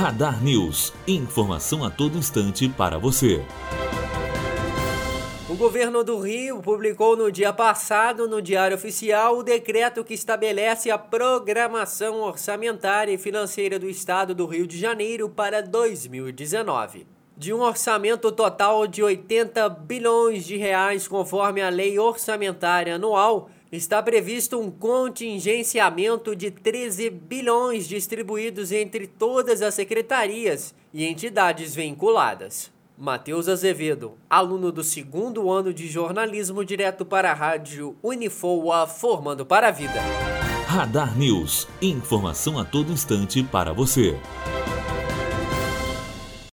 Radar News. Informação a todo instante para você. O governo do Rio publicou no dia passado, no Diário Oficial, o decreto que estabelece a programação orçamentária e financeira do Estado do Rio de Janeiro para 2019. De um orçamento total de 80 bilhões de reais, conforme a Lei Orçamentária Anual, está previsto um contingenciamento de 13 bilhões distribuídos entre todas as secretarias e entidades vinculadas. Matheus Azevedo, aluno do segundo ano de jornalismo, direto para a rádio Unifoa, formando para a vida. Radar News. Informação a todo instante para você.